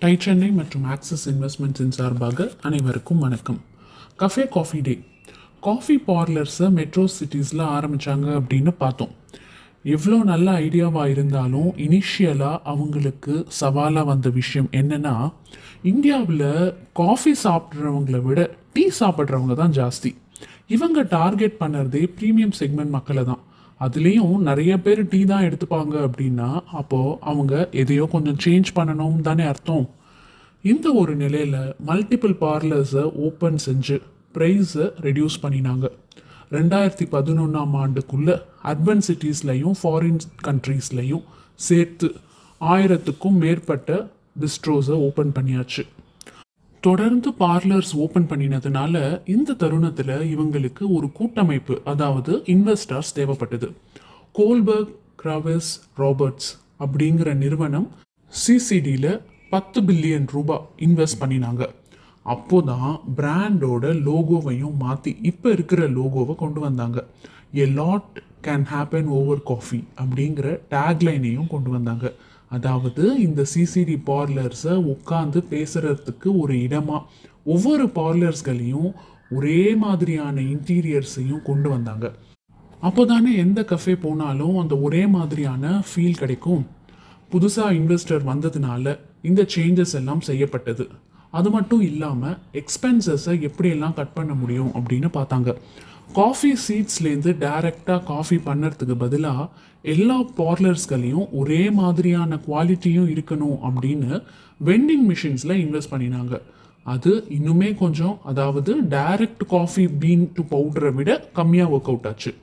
Tie Chennai மற்றும் axis இன்வெஸ்ட்மெண்ட்ஸின் சார்பாக அனைவருக்கும் வணக்கம். Cafe coffee day. காஃபி பார்லர்ஸை மெட்ரோ சிட்டிஸில் ஆரம்பித்தாங்க அப்படின்னு பார்த்தோம். எவ்வளோ நல்ல ஐடியாவாக இருந்தாலும் இனிஷியலாக அவங்களுக்கு சவாலாக வந்த விஷயம் என்னென்னா இந்தியாவில் காஃபி சாப்பிட்றவங்களை விட டீ சாப்பிட்றவங்க தான் ஜாஸ்தி. இவங்க டார்கெட் பண்ணுறதே ப்ரீமியம் செக்மெண்ட் மக்களை தான். அதுலேயும் நிறைய பேர் டீ தான் எடுத்துப்பாங்க அப்படின்னா அப்போது அவங்க எதையோ கொஞ்சம் சேஞ்ச் பண்ணணும் தானே அர்த்தம். இந்த ஒரு நிலையில் மல்டிபிள் பார்லர்ஸை ஓப்பன் செஞ்சு ப்ரைஸை ரெடியூஸ் பண்ணினாங்க. ரெண்டாயிரத்தி பதினொன்றாம் ஆண்டுக்குள்ளே அர்பன் சிட்டிஸ்லையும் ஃபாரின் கண்ட்ரீஸ்லையும் சேர்த்து ஆயிரத்துக்கும் மேற்பட்ட பிஸ்ட்ரோஸை ஓப்பன் பண்ணியாச்சு. தொடர்ந்து பார்லர்ஸ் ஓப்பன் பண்ணினதுனால இந்த தருணத்தில் இவங்களுக்கு ஒரு கூட்டமைப்பு அதாவது இன்வெஸ்டர்ஸ் தேவைப்பட்டது. கோல்பர்க் கிராவெஸ் ராபர்ட்ஸ் அப்படிங்கிற நிறுவனம் சிசிடியில் பத்து பில்லியன் ரூபாய் இன்வெஸ்ட் பண்ணினாங்க. அப்போதான் பிராண்டோட லோகோவையும் மாற்றி இப்போ இருக்கிற லோகோவை கொண்டு வந்தாங்க. A lot can happen over coffee அப்படிங்கிற டேக்லைனையும் கொண்டு வந்தாங்க. அதாவது இந்த சிசிடி பார்லர்ஸை உட்காந்து பேசுகிறதுக்கு ஒரு இடமா. ஒவ்வொரு பார்லர்ஸ்களையும் ஒரே மாதிரியான இன்டீரியர்ஸையும் கொண்டு வந்தாங்க. அப்போ தானே எந்த கஃபே போனாலும் அந்த ஒரே மாதிரியான ஃபீல் கிடைக்கும். புதுசாக இன்வெஸ்டர் வந்ததுனால இந்த சேஞ்சஸ் எல்லாம் செய்யப்பட்டது. அது மட்டும் இல்லாமல் எக்ஸ்பென்சஸை எப்படியெல்லாம் கட் பண்ண முடியும் அப்படின்னு பார்த்தாங்க. காஃபி சீட்ஸ்லேருந்து டைரெக்டாக காஃபி பண்ணுறதுக்கு பதிலாக எல்லா பார்லர்ஸ்களையும் ஒரே மாதிரியான குவாலிட்டியும் இருக்கணும் அப்படின்னு வெண்டிங் மிஷின்ஸில் இன்வெஸ்ட் பண்ணினாங்க. அது இன்னுமே கொஞ்சம் அதாவது டைரக்ட் காஃபி பீன் டு பவுடரை விட கம்மியாக ஒர்க் அவுட் ஆச்சு.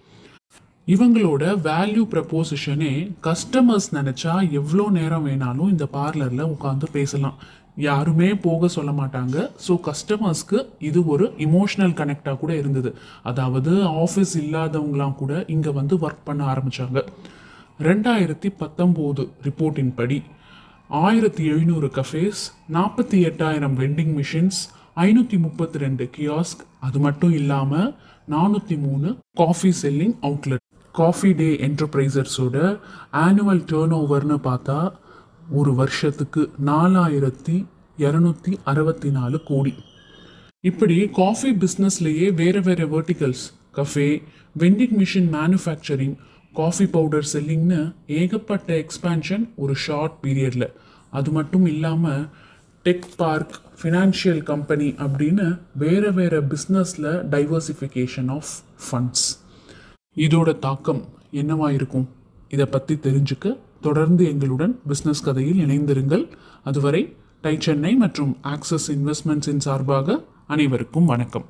இவங்களோட வேல்யூ ப்ரப்போசிஷனே கஸ்டமர்ஸ் நினச்சா எவ்வளோ நேரம் வேணாலும் இந்த பார்லரில் உட்காந்து பேசலாம். யாருமே போக சொல்ல மாட்டாங்க. ஸோ கஸ்டமர்ஸ்க்கு இது ஒரு இமோஷனல் கனெக்டாக கூட இருந்தது. அதாவது ஆஃபீஸ் இல்லாதவங்களாம் கூட இங்கே வந்து ஒர்க் பண்ண ஆரம்பித்தாங்க ரெண்டாயிரத்தி பத்தொம்போது ரிப்போர்ட்டின் படி ஆயிரத்தி எழுநூறு கஃபேஸ் நாற்பத்தி எட்டாயிரம் வெண்டிங் மிஷின்ஸ் ஐநூற்றி முப்பத்தி ரெண்டு கியாஸ்க் அது மட்டும் இல்லாமல் நானூற்றி மூணு coffee selling outlet coffee day என்டர்பிரைசர்ஸோட annual turn ஓவர்னு பார்த்தா ஒரு வருஷத்துக்கு நாலாயிரத்தி இரநூத்தி அறுபத்தி நாலு கோடி. இப்படி காஃபி பிஸ்னஸ்லேயே வேறு வேறு verticals cafe vending machine manufacturing coffee powder செல்லிங்னு ஏகப்பட்ட எக்ஸ்பேன்ஷன் ஒரு ஷார்ட் பீரியடில் அது மட்டும் இல்லாமல் டெக் பார்க் ஃபினான்ஷியல் கம்பெனி அப்படின்னு வேறு வேறு பிஸ்னஸில் டைவர்சிஃபிகேஷன் ஆஃப் ஃபண்ட்ஸ் இதோட தாக்கம் என்னவாக இருக்கும்? இதை பற்றி தெரிஞ்சுக்க தொடர்ந்து எங்களுடன் பிஸ்னஸ் கதையில் இணைந்திருங்கள். அதுவரை டை சென்னை மற்றும் ஆக்சஸ் இன்வெஸ்ட்மெண்ட்ஸின் சார்பாக அனைவருக்கும் வணக்கம்.